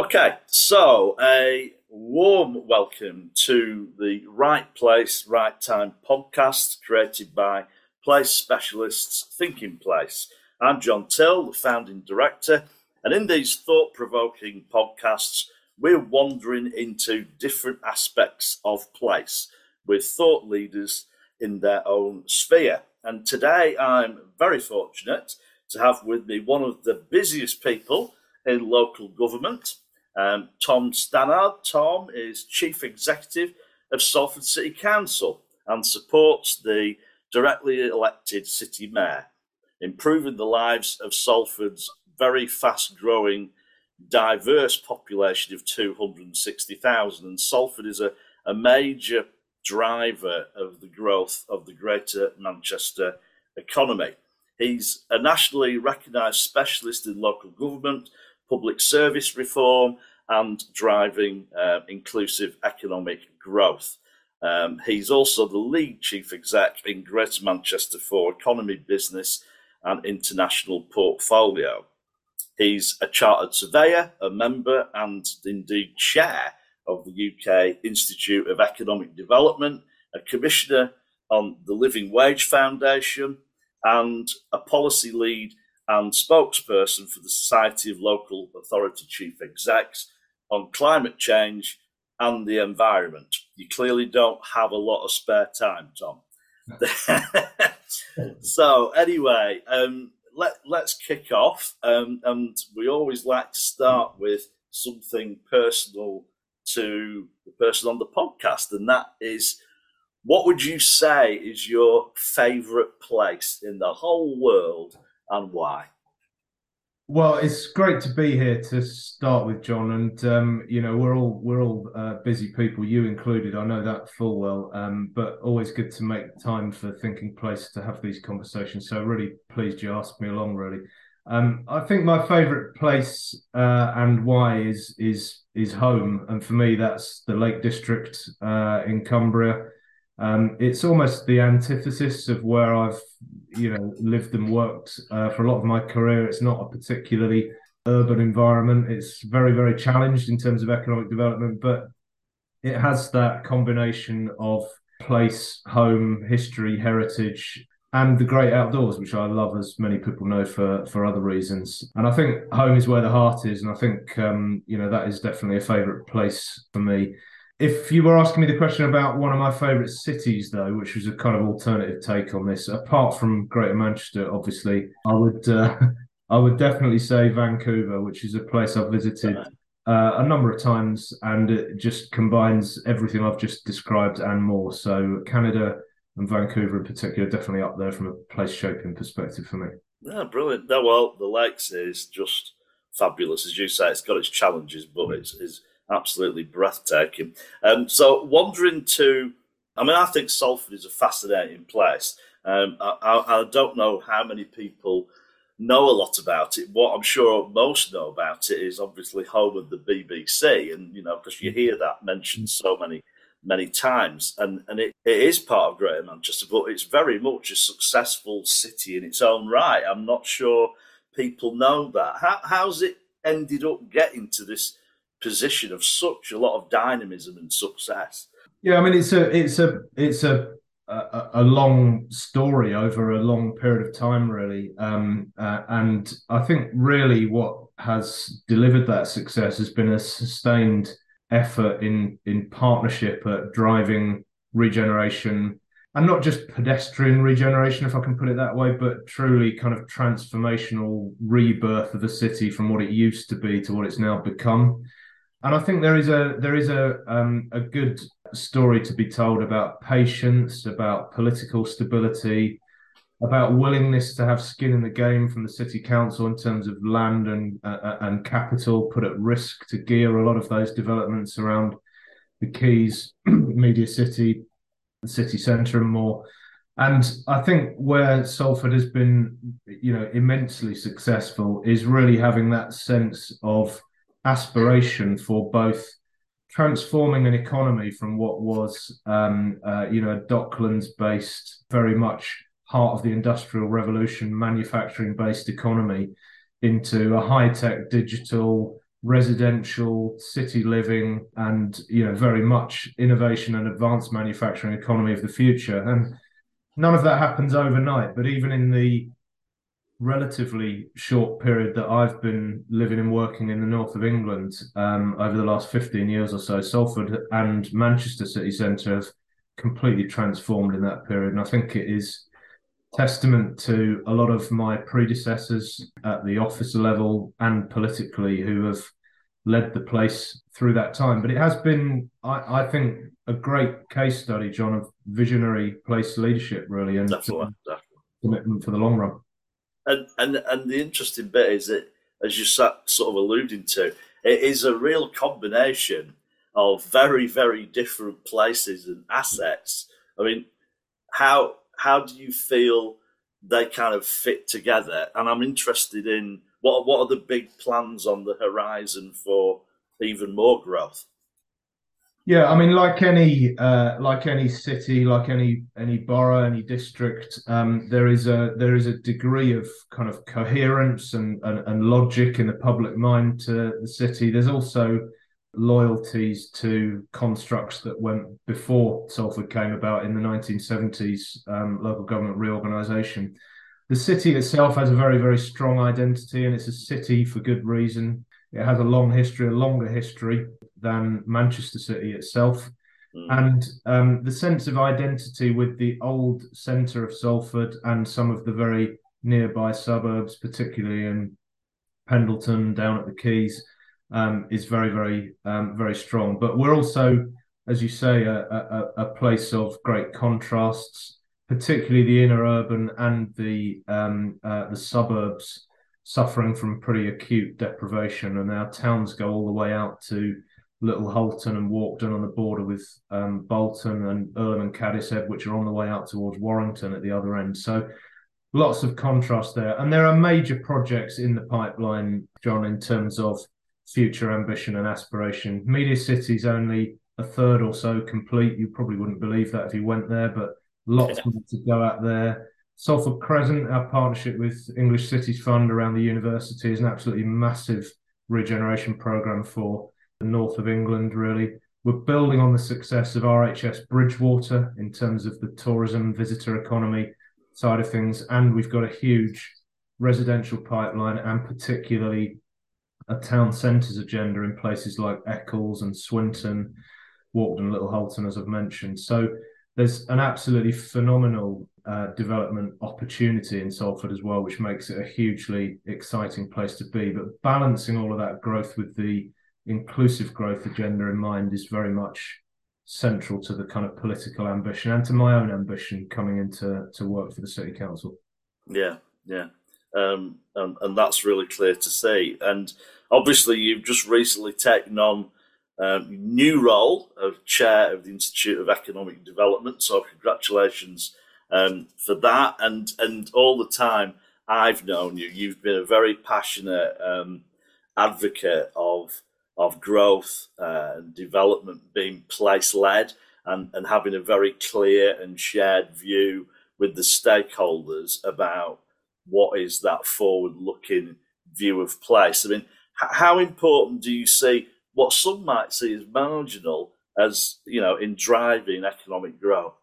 Okay, so a warm welcome to the Right Place, Right Time podcast created by Place Specialists Thinking Place. I'm John Till, the founding director, and in these thought provoking podcasts, we're wandering into different aspects of place with thought leaders in their own sphere. And today I'm very fortunate to have with me one of the busiest people in local government, um, Tom Stannard. Tom is Chief Executive of Salford City Council and supports the directly elected City Mayor, improving the lives of Salford's very fast growing, diverse population of 260,000. And Salford is a, a major driver of the growth of the greater Manchester economy. He's a nationally recognised specialist in local government, public service reform, and driving uh, inclusive economic growth. Um, he's also the lead chief exec in Greater Manchester for Economy, Business, and International Portfolio. He's a chartered surveyor, a member, and indeed chair of the UK Institute of Economic Development, a commissioner on the Living Wage Foundation, and a policy lead and spokesperson for the Society of Local Authority Chief Execs on climate change and the environment. You clearly don't have a lot of spare time, Tom. so, anyway, um, let, let's kick off. Um, and we always like to start with something personal to the person on the podcast, and that is what would you say is your favorite place in the whole world and why? Well, it's great to be here to start with, John. And um, you know, we're all we're all uh, busy people, you included. I know that full well. Um, but always good to make time for Thinking Place to have these conversations. So really pleased you asked me along. Really, um, I think my favourite place uh, and why is is is home, and for me that's the Lake District uh, in Cumbria. Um, it's almost the antithesis of where I've you know lived and worked uh, for a lot of my career. It's not a particularly urban environment. It's very very challenged in terms of economic development, but it has that combination of place, home, history, heritage, and the great outdoors, which I love, as many people know for for other reasons. And I think home is where the heart is, and I think um, you know that is definitely a favourite place for me. If you were asking me the question about one of my favourite cities, though, which was a kind of alternative take on this, apart from Greater Manchester, obviously, I would uh, I would definitely say Vancouver, which is a place I've visited uh, a number of times, and it just combines everything I've just described and more. So Canada and Vancouver in particular definitely up there from a place shaping perspective for me. Yeah, brilliant. No, well, the Lakes is just fabulous, as you say. It's got its challenges, but mm. it's, it's absolutely breathtaking. Um, so, wandering to, I mean, I think Salford is a fascinating place. Um, I, I, I, don't know how many people know a lot about it. What I'm sure most know about it is obviously home of the BBC, and you know, because you hear that mentioned so many many times, and and it, it is part of Greater Manchester, but it's very much a successful city in its own right. I'm not sure people know that. How, how's it ended up getting to this position of such a lot of dynamism and success? Yeah, I mean it's a it's a it's a a, a long story over a long period of time, really, um, uh, and I think really what has delivered that success has been a sustained effort in in partnership at driving regeneration and not just pedestrian regeneration, if I can put it that way, but truly kind of transformational rebirth of the city from what it used to be to what it's now become. And I think there is a there is a um, a good story to be told about patience, about political stability, about willingness to have skin in the game from the city council in terms of land and uh, uh, and capital put at risk to gear a lot of those developments around the Quays, media city, the city centre, and more. And I think where Salford has been, you know, immensely successful is really having that sense of aspiration for both transforming an economy from what was, um, uh, you know, Docklands based, very much heart of the industrial revolution, manufacturing based economy into a high tech, digital, residential city living and you know very much innovation and advanced manufacturing economy of the future. And none of that happens overnight but even in the relatively short period that I've been living and working in the north of England um, over the last 15 years or so, Salford and Manchester city centre have completely transformed in that period. And I think it is testament to a lot of my predecessors at the officer level and politically who have led the place through that time. But it has been, I, I think, a great case study, John, of visionary place leadership, really, and commitment for the long run. And and and the interesting bit is that, as you sat sort of alluding to, it is a real combination of very very different places and assets. I mean, how how do you feel they kind of fit together? And I'm interested in what what are the big plans on the horizon for even more growth? Yeah, I mean, like any uh, like any city, like any any borough, any district, um, there is a there is a degree of kind of coherence and, and, and logic in the public mind to the city. There's also loyalties to constructs that went before Salford came about in the 1970s um, local government reorganisation. The city itself has a very very strong identity, and it's a city for good reason. It has a long history, a longer history than Manchester City itself. Mm. And um, the sense of identity with the old centre of Salford and some of the very nearby suburbs, particularly in Pendleton, down at the Quays, um, is very, very, um, very strong. But we're also, as you say, a, a, a, place of great contrasts, particularly the inner urban and the um, uh, the suburbs suffering from pretty acute deprivation, and our towns go all the way out to Little Hulton and Walkden on the border with um, Bolton and Irlam and Cadishead, which are on the way out towards Warrington at the other end. So lots of contrast there. And there are major projects in the pipeline, John, in terms of future ambition and aspiration. Media City's only a third or so complete. You probably wouldn't believe that if you went there, but lots yeah. more to go out there. Salford Crescent, our partnership with English Cities Fund around the university, is an absolutely massive regeneration program for north of England, really. We're building on the success of RHS Bridgewater in terms of the tourism visitor economy side of things. And we've got a huge residential pipeline and particularly a town centres agenda in places like Eccles and Swinton, Walkden, Little Hulton, as I've mentioned. So there's an absolutely phenomenal uh, development opportunity in Salford as well, which makes it a hugely exciting place to be. But balancing all of that growth with the inclusive growth agenda in mind is very much central to the kind of political ambition and to my own ambition coming into to work for the city council. Yeah, yeah, um, and, and that's really clear to see. And obviously, you've just recently taken on um, new role of chair of the Institute of Economic Development. So congratulations um, for that. And and all the time I've known you, you've been a very passionate um, advocate of of growth uh, and development being place led and, and having a very clear and shared view with the stakeholders about what is that forward looking view of place. I mean, how important do you see what some might see as marginal as, you know, in driving economic growth?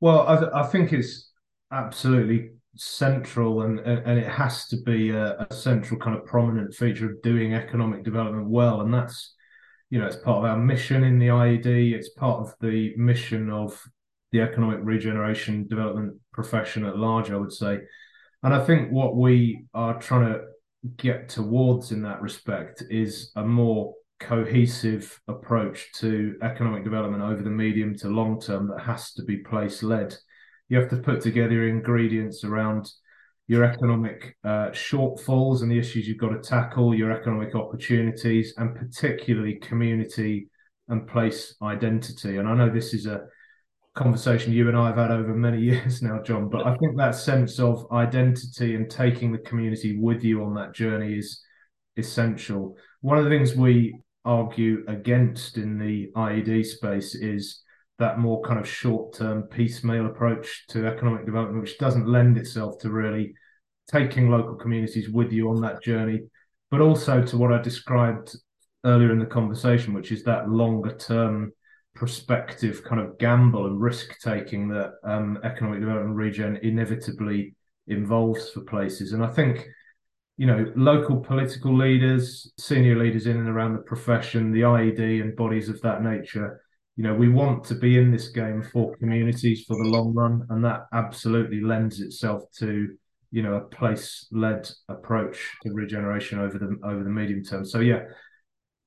Well, I, th- I think it's absolutely central and and it has to be a, a, central kind of prominent feature of doing economic development well. And that's you know it's part of our mission in the IED it's part of the mission of the economic regeneration development profession at large I would say. And I think what we are trying to get towards in that respect is a more cohesive approach to economic development over the medium to long term that has to be place led you have to put together ingredients around your economic uh, shortfalls and the issues you've got to tackle, your economic opportunities, and particularly community and place identity. And I know this is a conversation you and I have had over many years now, John, but I think that sense of identity and taking the community with you on that journey is essential. One of the things we argue against in the IED space is that more kind of short term piecemeal approach to economic development, which doesn't lend itself to really taking local communities with you on that journey, but also to what I described earlier in the conversation, which is that longer term prospective kind of gamble and risk taking that um, economic development regen inevitably involves for places. And I think, you know, local political leaders, senior leaders in and around the profession, the IED and bodies of that nature, you know, we want to be in this game for communities for the long run. And that absolutely lends itself to, you know, a place led approach to regeneration over the over the medium term. So yeah,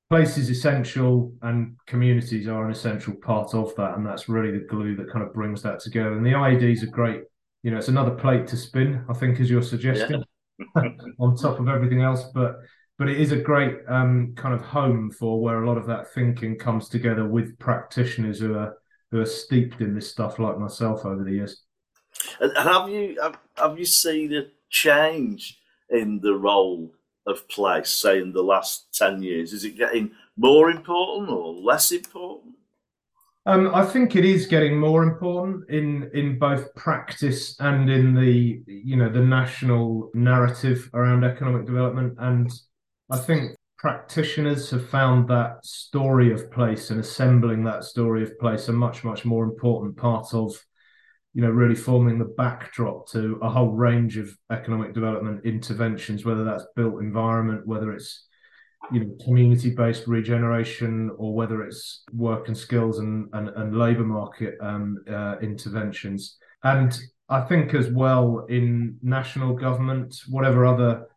place is essential and communities are an essential part of that and that's really the glue that kind of brings that together and the ieds are great you know it's another plate to spin i think as you're suggesting yeah. on top of everything else but but it is a great um, kind of home for where a lot of that thinking comes together with practitioners who are who are steeped in this stuff like myself over the years and have you have, have you seen a change in the role of place, say in the last 10 years? Is it getting more important or less important? Um, I think it is getting more important in in both practice and in the you know the national narrative around economic development. And I think practitioners have found that story of place and assembling that story of place a much much more important part of you know, really forming the backdrop to a whole range of economic development interventions, whether that's built environment, whether it's you know community-based regeneration, or whether it's work and skills and and, and labour market um, uh, interventions. And I think as well in national government, whatever other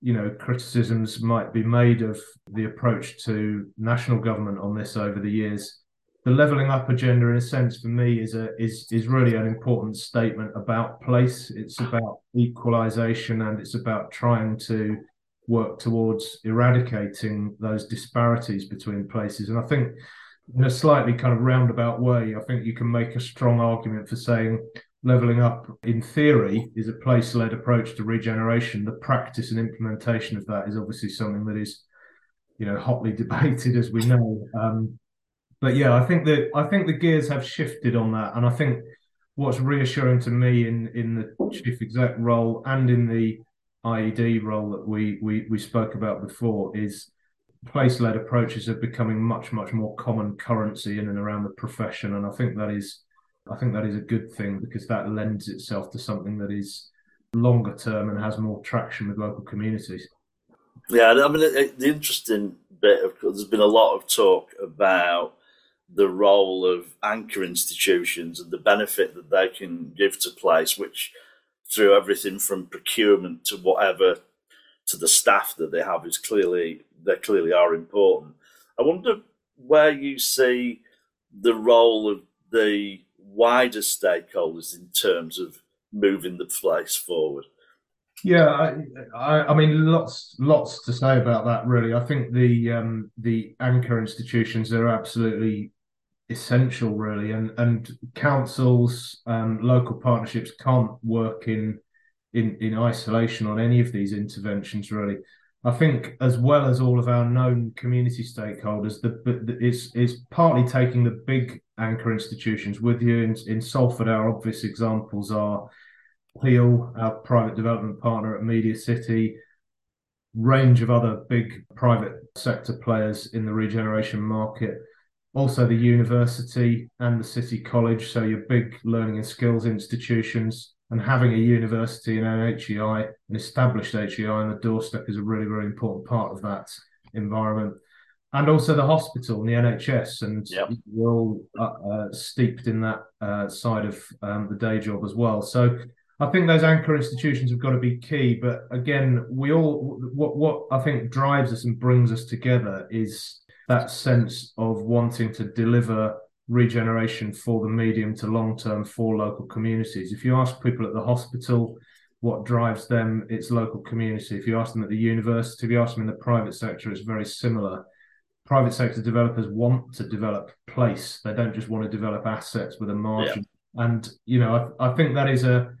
you know criticisms might be made of the approach to national government on this over the years. The leveling up agenda in a sense for me is a is is really an important statement about place. It's about equalization and it's about trying to work towards eradicating those disparities between places. And i think in a slightly kind of roundabout way i think you can make a strong argument for saying leveling up in theory is a place-led approach to regeneration. The practice and implementation of that is obviously something that is you know hotly debated as we know. Um, but yeah, I think that I think the gears have shifted on that, and I think what's reassuring to me in in the chief exec role and in the IED role that we we we spoke about before is place led approaches are becoming much much more common currency in and around the profession, and I think that is I think that is a good thing because that lends itself to something that is longer term and has more traction with local communities. Yeah, I mean the interesting bit of there's been a lot of talk about the role of anchor institutions and the benefit that they can give to place, which through everything from procurement to whatever to the staff that they have is clearly they clearly are important. I wonder where you see the role of the wider stakeholders in terms of moving the place forward. Yeah, I, I, I, mean, lots, lots to say about that. Really, I think the um, the anchor institutions are absolutely essential really and and councils um, local partnerships can't work in in in isolation on any of these interventions really i think as well as all of our known community stakeholders the, the it's partly taking the big anchor institutions with you in, in salford. Our obvious examples are peel our private development partner at media city range of other big private sector players in the regeneration market also the university and the city college, so your big learning and skills institutions, and having a university and an HEI, an established HEI on the doorstep is a really, really important part of that environment. And also the hospital and the NHS, and yep. we're all uh, uh, steeped in that uh, side of um, the day job as well. So I think those anchor institutions have got to be key. But again, we all what what I think drives us and brings us together is that sense of wanting to deliver regeneration for the medium to long term for local communities. If you ask people at the hospital what drives them, it's local community. If you ask them at the university, if you ask them in the private sector, it's very similar. Private sector developers want to develop place. They don't just want to develop assets with a margin. Yeah. And you know, I, I think that is a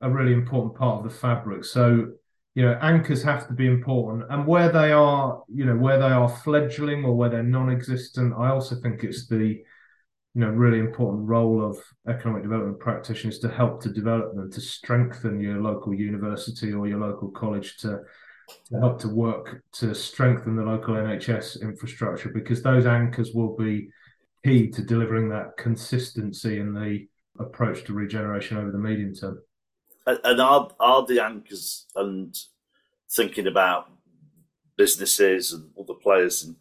a really important part of the fabric. So you know anchors have to be important and where they are you know where they are fledgling or where they're non-existent i also think it's the you know really important role of economic development practitioners to help to develop them to strengthen your local university or your local college to to help to work to strengthen the local NHS infrastructure because those anchors will be key to delivering that consistency in the approach to regeneration over the medium term. And are are the anchors and thinking about businesses and other players and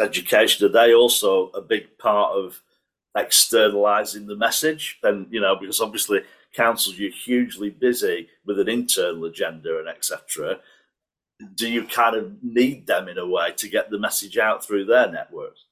education, are they also a big part of externalizing the message? And you know, because obviously councils you're hugely busy with an internal agenda and etc. Do you kind of need them in a way to get the message out through their networks?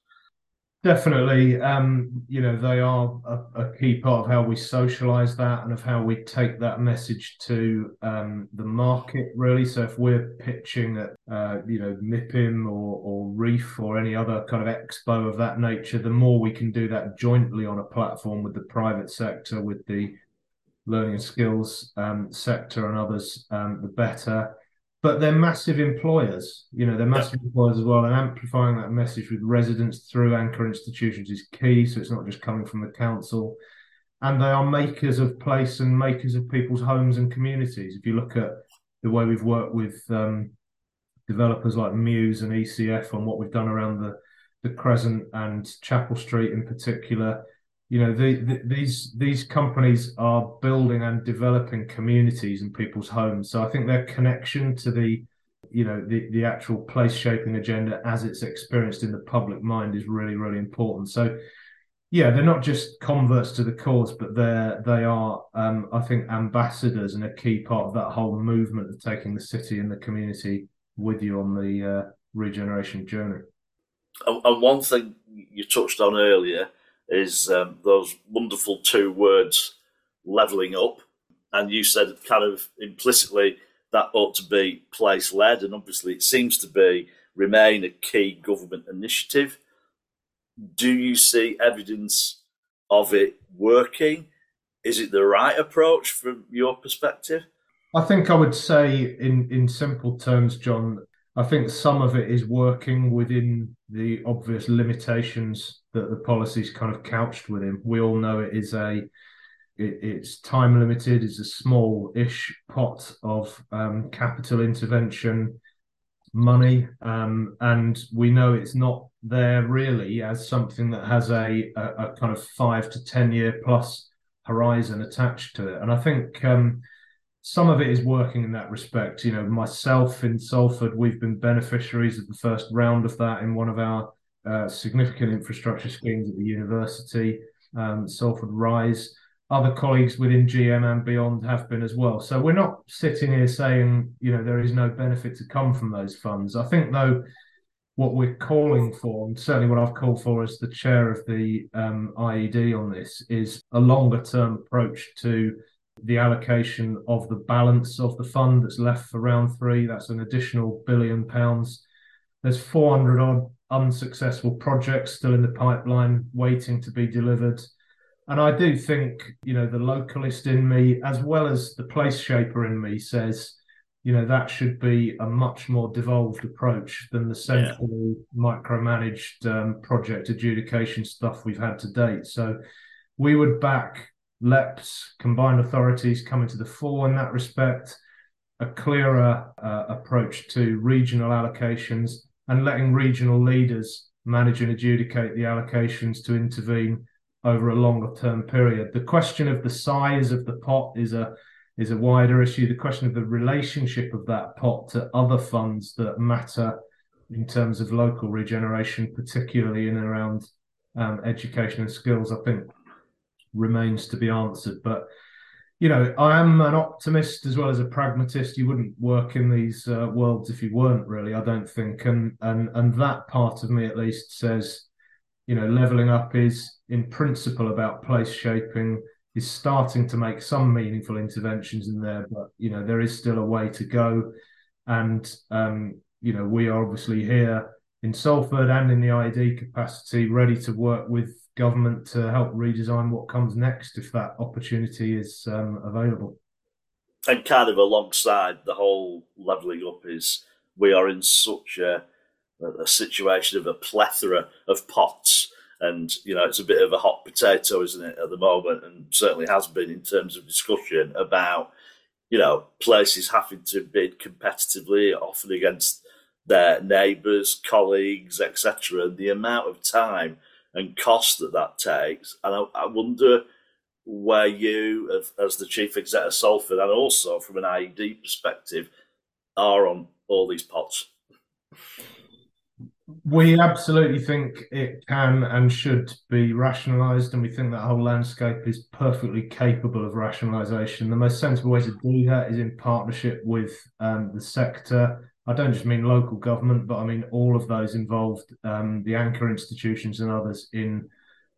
Definitely, um, you know, they are a, a, key part of how we socialise that and of how we take that message to um, the market. Really, so if we're pitching at, uh, you know, MIPIM or, or Reef or any other kind of expo of that nature, the more we can do that jointly on a platform with the private sector, with the learning and skills um, sector and others, um, the better but they're massive employers. You know, they're massive yeah. employers as well, and amplifying that message with residents through anchor institutions is key. So it's not just coming from the council, and they are makers of place and makers of people's homes and communities. If you look at the way we've worked with um, developers like Muse and ECF on what we've done around the the Crescent and Chapel Street in particular, you know the, the, these these companies are building and developing communities and people's homes. So i think their connection to the you know the, the actual place shaping agenda as it's experienced in the public mind is really really important. So yeah they're not just converts to the cause but they're they are um, i think ambassadors and a key part of that whole movement of taking the city and the community with you on the uh, regeneration journey. And one thing you touched on earlier is um, those wonderful two words levelling up. And you said kind of implicitly that ought to be place led, and obviously it seems to be remain a key government initiative. Do you see evidence of it working? Is it the right approach from your perspective? I think I would say, in, in simple terms, John, I think some of it is working within the obvious limitations that the policy is kind of couched within. We all know it is a it, it's time limited. It's a small-ish pot of um, capital intervention money, um, and we know it's not there really as something that has a, a, a kind of five to ten year plus horizon attached to it. And I think um, some of it is working in that respect. You know, myself in Salford, we've been beneficiaries of the first round of that in one of our uh, significant infrastructure schemes at the university, um, Salford Rise. Other colleagues within GM and beyond have been as well. So we're not sitting here saying, you know, there is no benefit to come from those funds. I think, though, what we're calling for, and certainly what I've called for as the chair of the um, IED on this, is a longer term approach to the allocation of the balance of the fund that's left for round three. That's an additional billion pounds. There's 400 odd unsuccessful projects still in the pipeline waiting to be delivered. And I do think, you know, the localist in me, as well as the place shaper in me, says, you know, that should be a much more devolved approach than the centrally yeah. micromanaged um, project adjudication stuff we've had to date. So we would back LEPs, combined authorities coming to the fore in that respect, a clearer uh, approach to regional allocations, and letting regional leaders manage and adjudicate the allocations to intervene over a longer term period. The question of the size of the pot is a is a wider issue. The question of the relationship of that pot to other funds that matter in terms of local regeneration, particularly in and around um, education and skills, I think remains to be answered. But you know, I am an optimist as well as a pragmatist. You wouldn't work in these uh, worlds if you weren't really. I don't think, and and and that part of me at least says, you know, leveling up is in principle about place shaping. Is starting to make some meaningful interventions in there, but you know there is still a way to go, and um, you know we are obviously here in Salford and in the IED capacity, ready to work with government to help redesign what comes next if that opportunity is um, available. And kind of alongside the whole levelling up is we are in such a, a situation of a plethora of pots. And, you know, it's a bit of a hot potato, isn't it, at the moment? And certainly has been in terms of discussion about, you know, places having to bid competitively, often against their neighbours, colleagues, etc., and the amount of time and cost that that takes. And I, I wonder where you, as, the chief executive of Salford, and also from an IED perspective, are on all these pots. We absolutely think it can and should be rationalised, and we think that whole landscape is perfectly capable of rationalisation. The most sensible way to do that is in partnership with um, the sector. I don't just mean local government, but I mean all of those involved, um, the anchor institutions and others in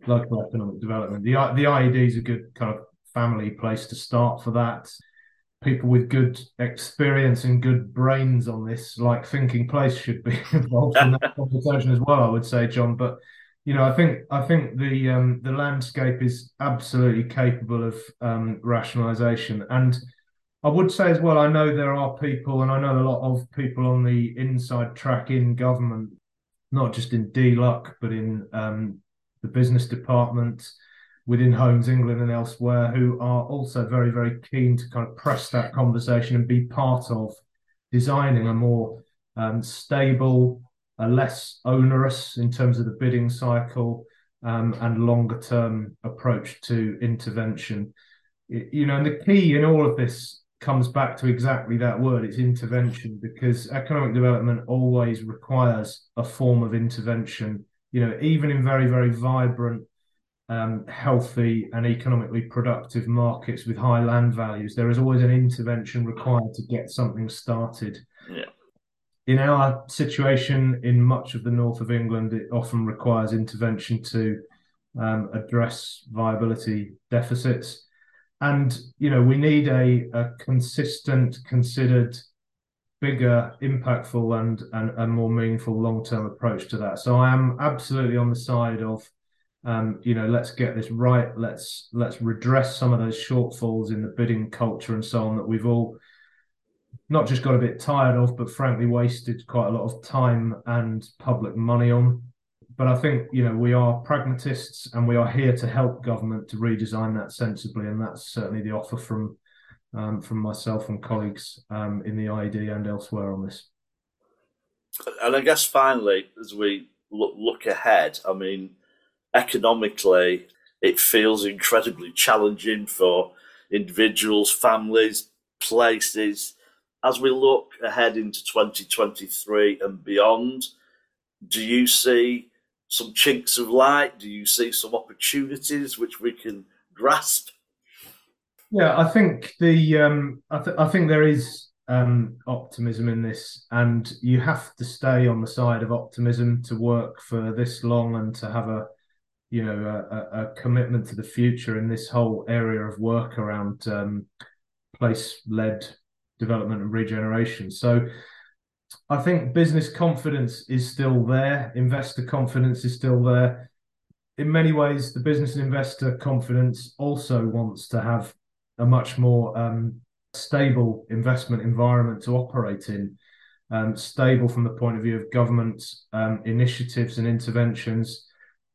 local economic development. The the IED is a good kind of family place to start for that people with good experience and good brains on this, like Thinking Place, should be involved in that conversation as well. I would say, John. But you know, I think I think the um, the landscape is absolutely capable of um, rationalisation, and I would say as well. I know there are people, and I know a lot of people on the inside track in government, not just in DLUC, but in um, the business department within Homes England and elsewhere who are also very, very keen to kind of press that conversation and be part of designing a more um, stable, a less onerous in terms of the bidding cycle um, and longer term approach to intervention. You know, and the key in all of this comes back to exactly that word it's intervention because economic development always requires a form of intervention you know even in very very vibrant um, healthy and economically productive markets with high land values, there is always an intervention required to get something started. Yeah. In our situation in much of the north of England, it often requires intervention to um, address viability deficits. And, you know, we need a, a consistent, considered, bigger, impactful, and, and a more meaningful long term approach to that. So I am absolutely on the side of um, you know, let's get this right. Let's let's redress some of those shortfalls in the bidding culture and so on that we've all not just got a bit tired of, but frankly wasted quite a lot of time and public money on. But I think you know we are pragmatists and we are here to help government to redesign that sensibly, and that's certainly the offer from um, from myself and colleagues um, in the IED and elsewhere on this. And I guess finally, as we look, look ahead, I mean, economically, it feels incredibly challenging for individuals, families, places. As we look ahead into 2023 and beyond, do you see some chinks of light? Do you see some opportunities which we can grasp? Yeah, I think the um, I, th- I think there is um, optimism in this, and you have to stay on the side of optimism to work for this long and to have a you know a, a, commitment to the future in this whole area of work around um, place led development and regeneration. So I think business confidence is still there, investor confidence is still there. In many ways, the business and investor confidence also wants to have a much more um, stable investment environment to operate in, um, stable from the point of view of government um, initiatives and interventions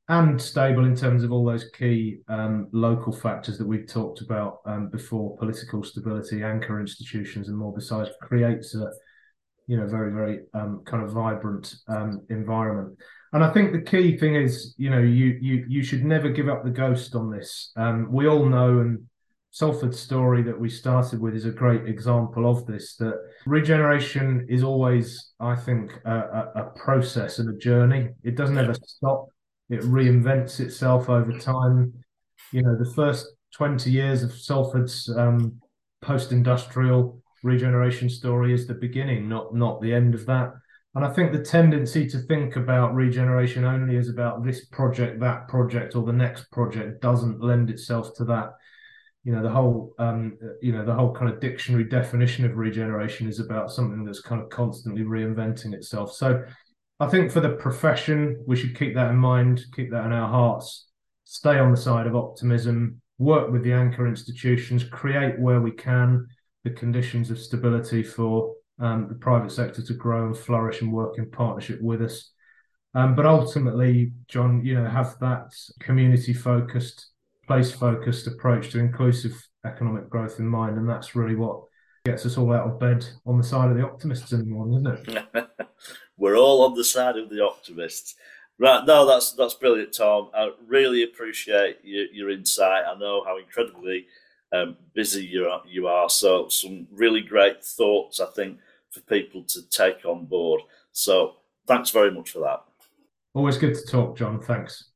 and stable in terms of all those key um, local factors that we've talked about um, before political stability anchor institutions and more besides creates a you know very very um, kind of vibrant um, environment and i think the key thing is you know you you you should never give up the ghost on this um, we all know and Salford's story that we started with is a great example of this. That regeneration is always, I think, a, a, a process and a journey. It doesn't ever stop it reinvents itself over time. You know, the first 20 years of Salford's um, post-industrial regeneration story is the beginning, not not the end of that. And I think the tendency to think about regeneration only as about this project, that project, or the next project doesn't lend itself to that. You know, the whole um, you know, the whole kind of dictionary definition of regeneration is about something that's kind of constantly reinventing itself. So I think for the profession, we should keep that in mind, keep that in our hearts, stay on the side of optimism, work with the anchor institutions, create where we can the conditions of stability for um, the private sector to grow and flourish and work in partnership with us. Um, but ultimately, John, you know, have that community focused, place focused approach to inclusive economic growth in mind. And that's really what gets us all out of bed on the side of the optimists in the morning, isn't it? We're all on the side of the optimists. Right, no, that's that's brilliant, Tom. I really appreciate your, your insight. I know how incredibly um, busy you are, you are, so some really great thoughts, I think, for people to take on board. So, thanks very much for that. Always good to talk, John. Thanks.